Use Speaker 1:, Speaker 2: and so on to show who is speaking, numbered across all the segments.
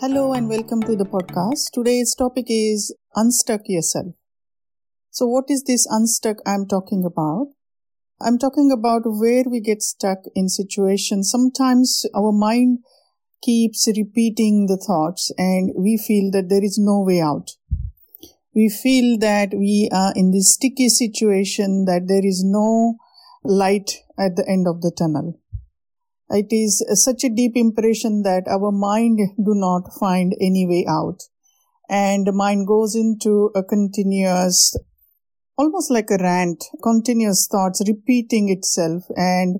Speaker 1: Hello and welcome to the podcast. Today's topic is unstuck yourself. So what is this unstuck I'm talking about? I'm talking about where we get stuck in situations. Sometimes our mind keeps repeating the thoughts and we feel that there is no way out. We feel that we are in this sticky situation that there is no light at the end of the tunnel. It is such a deep impression that our mind do not find any way out. And the mind goes into a continuous, almost like a rant, continuous thoughts repeating itself. And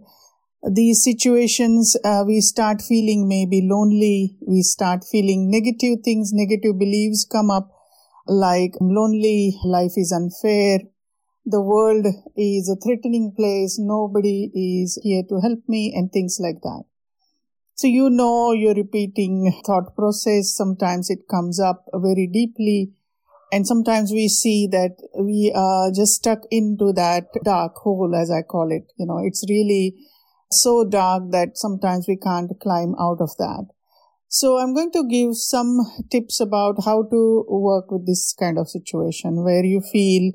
Speaker 1: these situations, uh, we start feeling maybe lonely. We start feeling negative things, negative beliefs come up like lonely, life is unfair, the world is a threatening place, nobody is here to help me, and things like that. So you know you're repeating thought process, sometimes it comes up very deeply, and sometimes we see that we are just stuck into that dark hole, as I call it. You know, it's really so dark that sometimes we can't climb out of that. So I'm going to give some tips about how to work with this kind of situation where you feel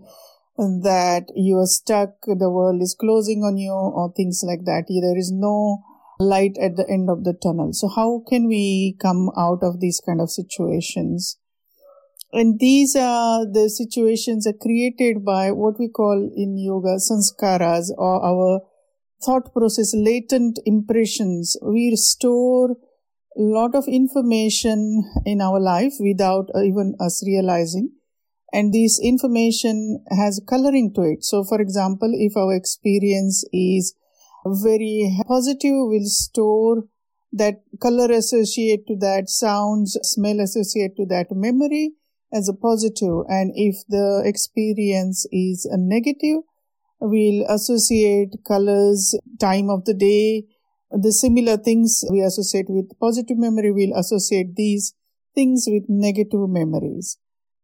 Speaker 1: that you are stuck, the world is closing on you, or things like that. There is no light at the end of the tunnel. So, how can we come out of these kind of situations? And these are the situations are created by what we call in yoga sanskaras or our thought process, latent impressions. We store a lot of information in our life without even us realizing and this information has coloring to it. So, for example, if our experience is very positive, we'll store that color associate to that sounds, smell associate to that memory as a positive. And if the experience is a negative, we'll associate colors, time of the day, the similar things we associate with positive memory, we'll associate these things with negative memories.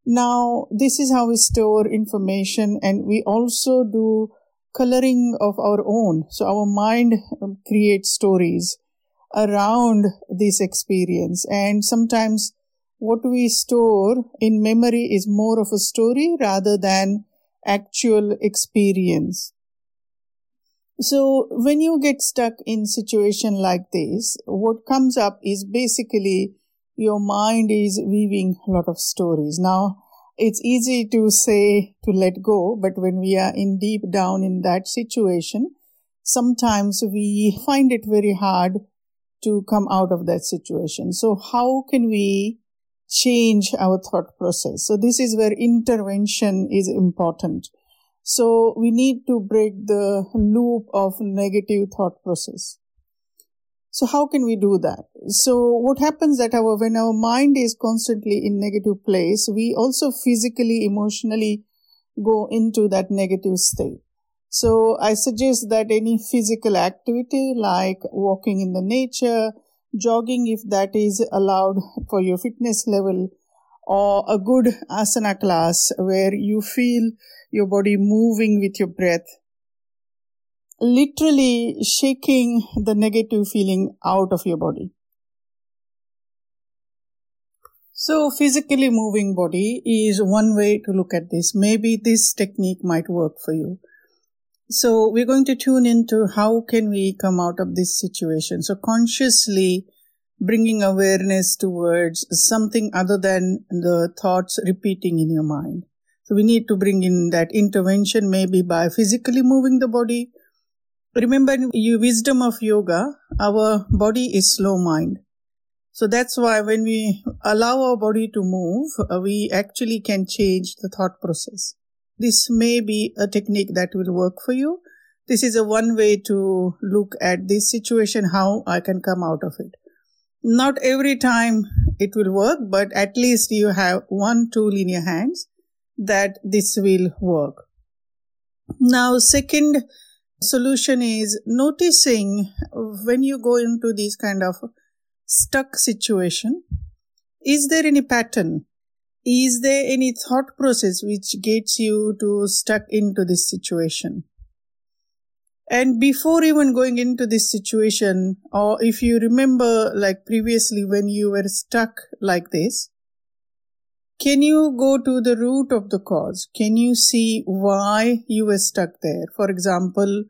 Speaker 1: Now, this is how we store information and we also do coloring of our own. So our mind um, creates stories around this experience and sometimes what we store in memory is more of a story rather than actual experience. So when you get stuck in situation like this, what comes up is basically your mind is weaving a lot of stories. Now, it's easy to say to let go, but when we are in deep down in that situation, sometimes we find it very hard to come out of that situation. So how can we change our thought process? So this is where intervention is important. So we need to break the loop of negative thought process. So how can we do that? So what happens that our, when our mind is constantly in negative place, we also physically, emotionally go into that negative state. So I suggest that any physical activity like walking in the nature, jogging if that is allowed for your fitness level, or a good asana class where you feel your body moving with your breath literally shaking the negative feeling out of your body. So physically moving body is one way to look at this. Maybe this technique might work for you. So we're going to tune into how can we come out of this situation. So consciously bringing awareness towards something other than the thoughts repeating in your mind. So we need to bring in that intervention maybe by physically moving the body Remember, you wisdom of yoga, our body is slow mind. So that's why when we allow our body to move, uh, we actually can change the thought process. This may be a technique that will work for you. This is a one way to look at this situation, how I can come out of it. Not every time it will work, but at least you have one tool in your hands that this will work. Now, second solution is noticing when you go into these kind of stuck situation, is there any pattern? Is there any thought process which gets you to stuck into this situation? And before even going into this situation, or if you remember like previously when you were stuck like this, can you go to the root of the cause? Can you see why you were stuck there? For example,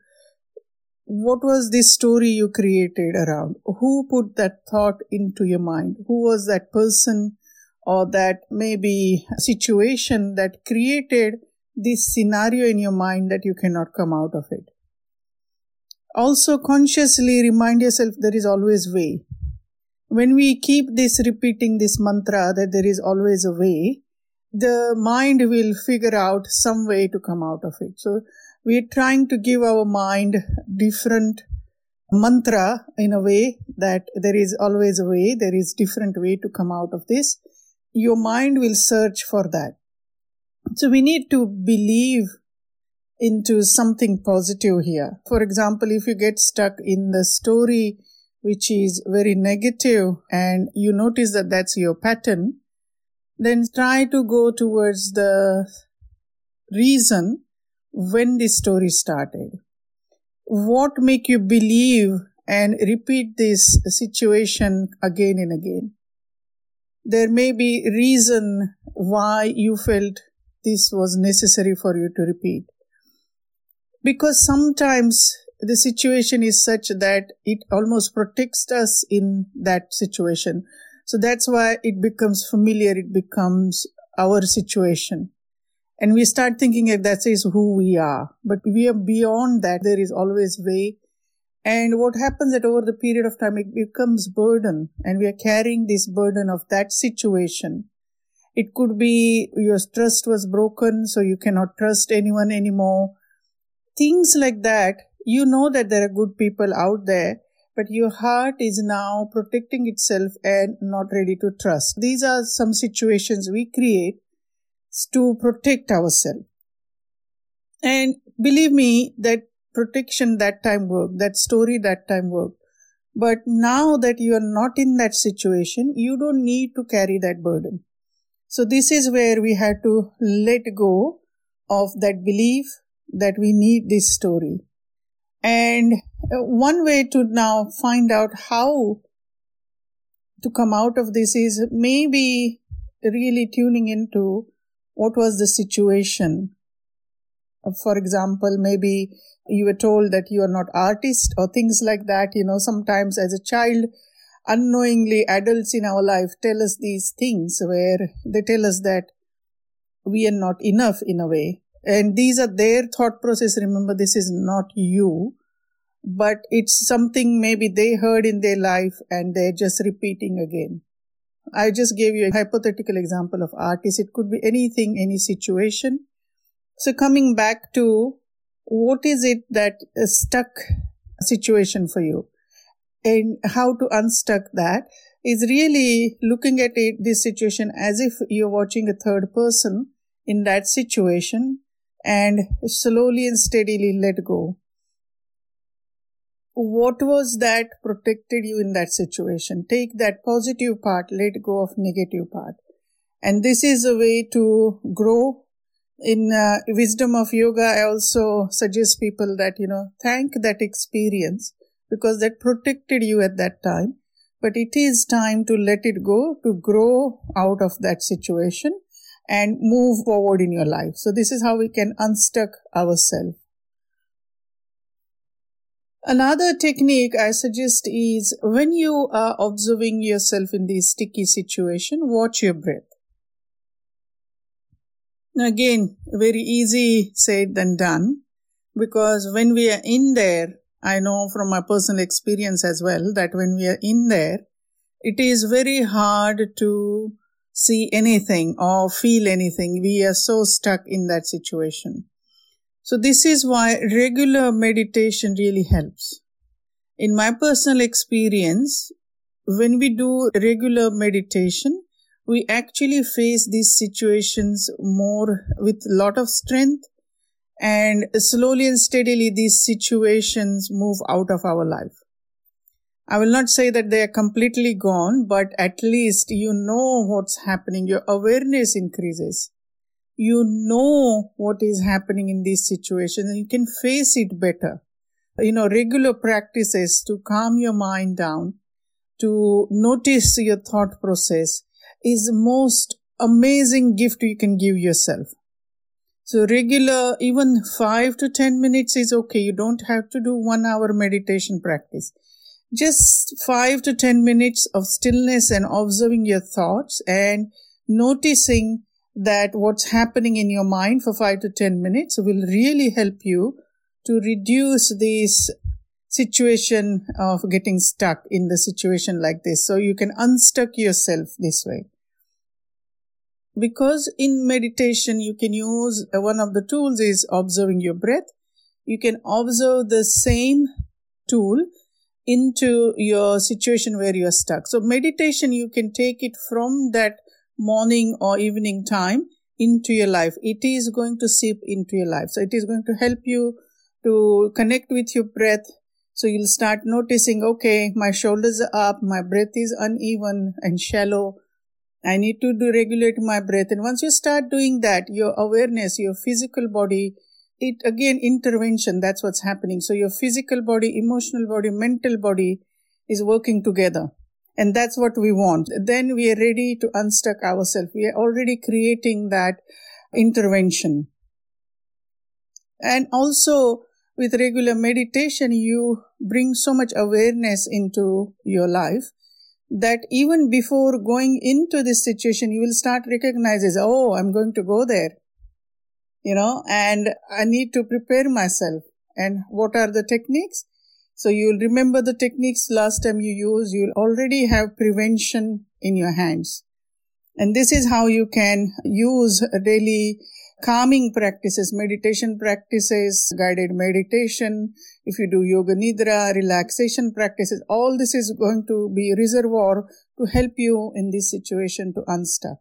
Speaker 1: what was this story you created around? Who put that thought into your mind? Who was that person or that maybe situation that created this scenario in your mind that you cannot come out of it? Also consciously remind yourself there is always way when we keep this repeating this mantra that there is always a way, the mind will figure out some way to come out of it. So we're trying to give our mind different mantra in a way that there is always a way, there is different way to come out of this. Your mind will search for that. So we need to believe into something positive here. For example, if you get stuck in the story which is very negative and you notice that that's your pattern, then try to go towards the reason when this story started. What make you believe and repeat this situation again and again? There may be reason why you felt this was necessary for you to repeat. Because sometimes the situation is such that it almost protects us in that situation. So that's why it becomes familiar. It becomes our situation. And we start thinking that that is who we are. But we are beyond that. There is always way. And what happens that over the period of time, it becomes burden and we are carrying this burden of that situation. It could be your trust was broken, so you cannot trust anyone anymore. Things like that you know that there are good people out there, but your heart is now protecting itself and not ready to trust. These are some situations we create to protect ourselves. And believe me, that protection that time worked, that story that time worked. But now that you are not in that situation, you don't need to carry that burden. So this is where we had to let go of that belief that we need this story. And one way to now find out how to come out of this is maybe really tuning into what was the situation. For example, maybe you were told that you are not artist or things like that. You know, sometimes as a child, unknowingly adults in our life tell us these things where they tell us that we are not enough in a way and these are their thought process. Remember this is not you but it's something maybe they heard in their life and they're just repeating again. I just gave you a hypothetical example of artists it could be anything any situation. So coming back to what is it that is stuck situation for you? And how to unstuck that is really looking at it, this situation as if you're watching a third person in that situation and slowly and steadily let go. What was that protected you in that situation? Take that positive part, let go of negative part. And this is a way to grow. In uh, wisdom of yoga, I also suggest people that, you know, thank that experience because that protected you at that time. But it is time to let it go, to grow out of that situation and move forward in your life. So this is how we can unstuck ourselves. Another technique I suggest is when you are observing yourself in this sticky situation, watch your breath. Again, very easy said than done because when we are in there, I know from my personal experience as well that when we are in there, it is very hard to see anything or feel anything. We are so stuck in that situation. So this is why regular meditation really helps. In my personal experience, when we do regular meditation, we actually face these situations more with a lot of strength and slowly and steadily these situations move out of our life. I will not say that they are completely gone, but at least you know what's happening. Your awareness increases. You know what is happening in these situations and you can face it better. You know, regular practices to calm your mind down, to notice your thought process is the most amazing gift you can give yourself. So regular, even five to 10 minutes is okay. You don't have to do one hour meditation practice. Just five to 10 minutes of stillness and observing your thoughts and noticing that what's happening in your mind for five to 10 minutes will really help you to reduce this situation of getting stuck in the situation like this. So you can unstuck yourself this way because in meditation you can use uh, one of the tools is observing your breath you can observe the same tool into your situation where you're stuck. So meditation you can take it from that morning or evening time into your life. It is going to seep into your life. So it is going to help you to connect with your breath. So you'll start noticing okay my shoulders are up my breath is uneven and shallow. I need to do regulate my breath. And once you start doing that, your awareness, your physical body, it again intervention. That's what's happening. So your physical body, emotional body, mental body is working together. And that's what we want. Then we are ready to unstuck ourselves. We are already creating that intervention. And also with regular meditation, you bring so much awareness into your life that even before going into this situation, you will start recognizing, oh, I'm going to go there, you know, and I need to prepare myself. And what are the techniques? So you'll remember the techniques last time you use. You'll already have prevention in your hands. And this is how you can use daily calming practices, meditation practices, guided meditation, if you do yoga nidra, relaxation practices, all this is going to be reservoir to help you in this situation to unstuck.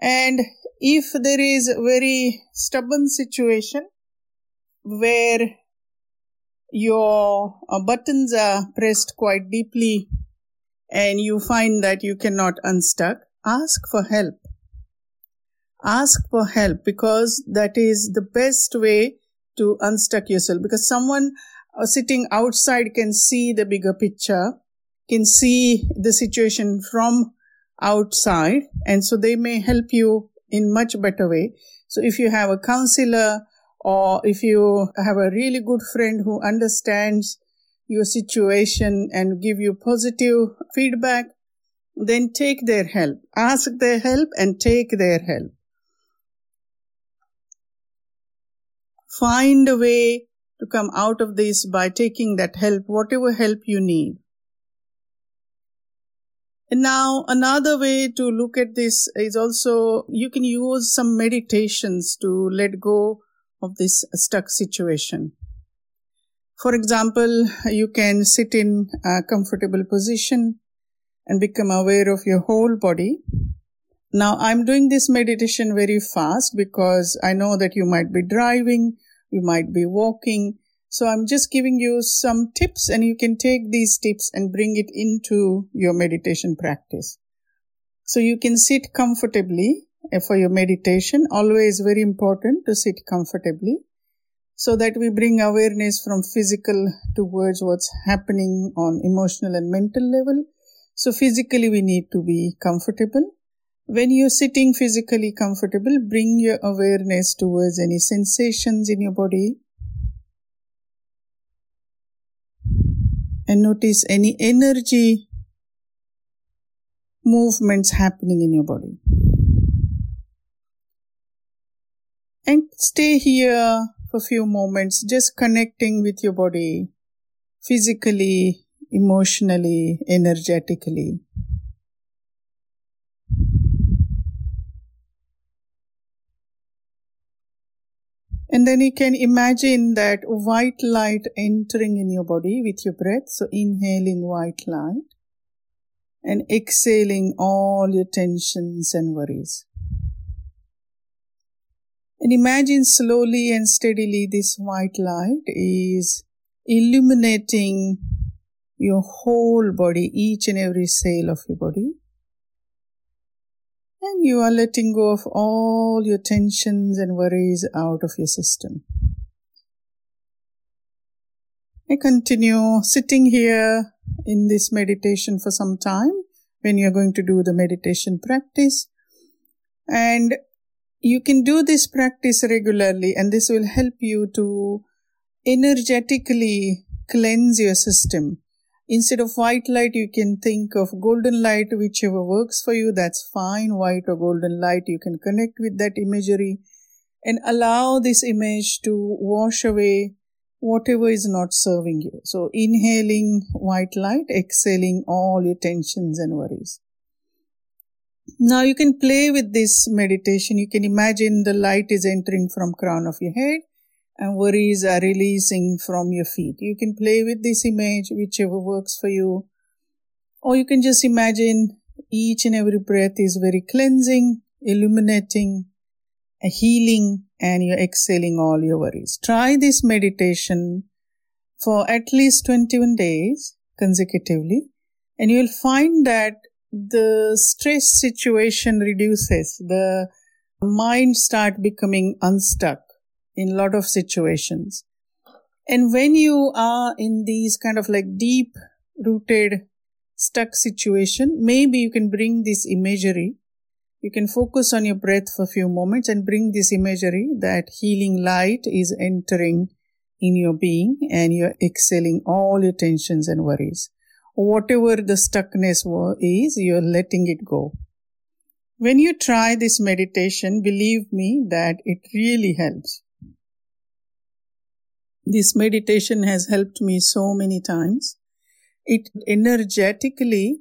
Speaker 1: And if there is a very stubborn situation where your uh, buttons are pressed quite deeply and you find that you cannot unstuck, ask for help. Ask for help because that is the best way to unstuck yourself. Because someone uh, sitting outside can see the bigger picture can see the situation from outside and so they may help you in much better way. So if you have a counselor or if you have a really good friend who understands your situation and give you positive feedback then take their help. Ask their help and take their help. Find a way to come out of this by taking that help, whatever help you need. And now another way to look at this is also you can use some meditations to let go of this stuck situation. For example, you can sit in a comfortable position and become aware of your whole body. Now I'm doing this meditation very fast because I know that you might be driving you might be walking. So I'm just giving you some tips and you can take these tips and bring it into your meditation practice. So you can sit comfortably for your meditation. Always very important to sit comfortably so that we bring awareness from physical towards what's happening on emotional and mental level. So physically we need to be comfortable. When you're sitting physically comfortable, bring your awareness towards any sensations in your body. And notice any energy movements happening in your body. And stay here for a few moments, just connecting with your body physically, emotionally, energetically. And then you can imagine that white light entering in your body with your breath. So inhaling white light and exhaling all your tensions and worries. And imagine slowly and steadily this white light is illuminating your whole body, each and every cell of your body. And you are letting go of all your tensions and worries out of your system. I continue sitting here in this meditation for some time when you're going to do the meditation practice. And you can do this practice regularly, and this will help you to energetically cleanse your system. Instead of white light, you can think of golden light, whichever works for you. That's fine. White or golden light, you can connect with that imagery and allow this image to wash away whatever is not serving you. So inhaling white light, exhaling all your tensions and worries. Now you can play with this meditation. You can imagine the light is entering from crown of your head and worries are releasing from your feet. You can play with this image, whichever works for you. Or you can just imagine each and every breath is very cleansing, illuminating, healing, and you're exhaling all your worries. Try this meditation for at least 21 days consecutively, and you'll find that the stress situation reduces, the mind start becoming unstuck in a lot of situations. And when you are in these kind of like deep rooted stuck situation, maybe you can bring this imagery you can focus on your breath for a few moments and bring this imagery that healing light is entering in your being and you're exhaling all your tensions and worries. Whatever the stuckness is, you're letting it go. When you try this meditation, believe me that it really helps. This meditation has helped me so many times. It energetically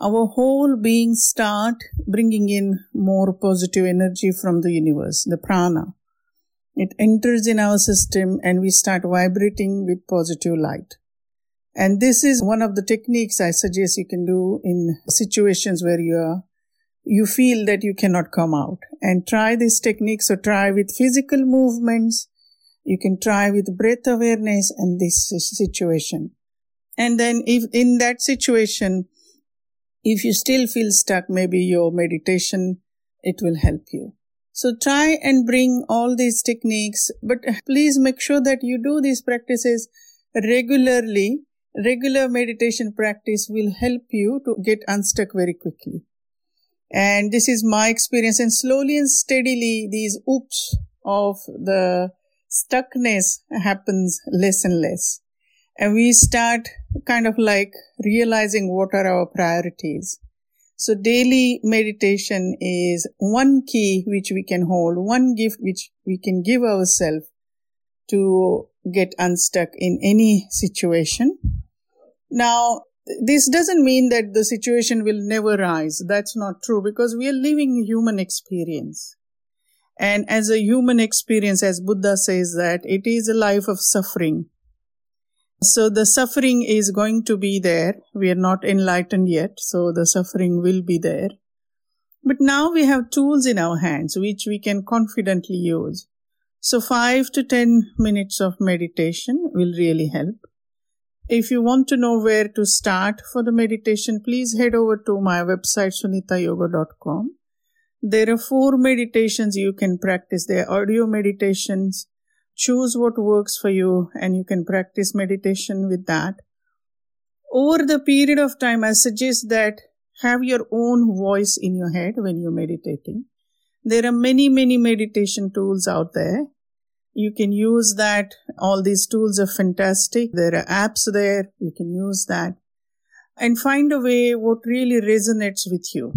Speaker 1: our whole being start bringing in more positive energy from the universe, the prana. It enters in our system and we start vibrating with positive light. And this is one of the techniques I suggest you can do in situations where you are, you feel that you cannot come out and try this technique. So try with physical movements. You can try with breath awareness and this situation. And then if in that situation, if you still feel stuck, maybe your meditation, it will help you. So try and bring all these techniques, but please make sure that you do these practices regularly. Regular meditation practice will help you to get unstuck very quickly. And this is my experience and slowly and steadily these oops of the stuckness happens less and less and we start kind of like realizing what are our priorities. So daily meditation is one key which we can hold, one gift which we can give ourselves to get unstuck in any situation. Now, this doesn't mean that the situation will never rise. That's not true because we are living human experience. And as a human experience, as Buddha says that it is a life of suffering. So the suffering is going to be there. We are not enlightened yet, so the suffering will be there. But now we have tools in our hands which we can confidently use. So 5 to 10 minutes of meditation will really help. If you want to know where to start for the meditation, please head over to my website sunitayoga.com. There are four meditations you can practice. They are audio meditations, choose what works for you and you can practice meditation with that. Over the period of time, I suggest that have your own voice in your head when you're meditating. There are many, many meditation tools out there. You can use that. All these tools are fantastic. There are apps there. You can use that and find a way what really resonates with you.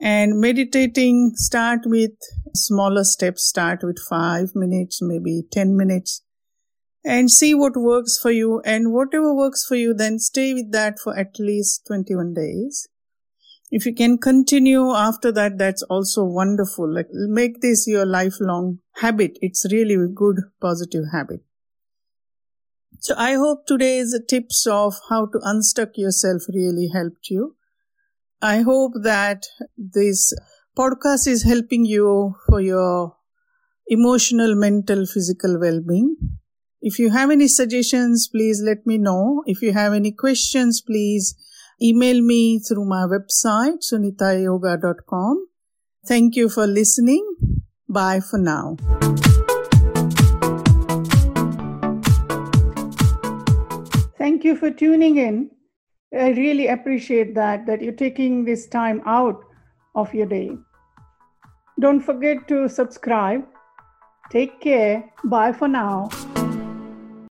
Speaker 1: And meditating, start with smaller steps, start with five minutes, maybe 10 minutes, and see what works for you. And whatever works for you, then stay with that for at least 21 days. If you can continue after that, that's also wonderful. Like make this your lifelong habit. It's really a good positive habit. So I hope today's tips of how to unstuck yourself really helped you. I hope that this podcast is helping you for your emotional, mental, physical well-being. If you have any suggestions, please let me know. If you have any questions, please email me through my website, sunitayoga.com. Thank you for listening. Bye for now. Thank you for tuning in. I really appreciate that, that you're taking this time out of your day. Don't forget to subscribe. Take care. Bye for now.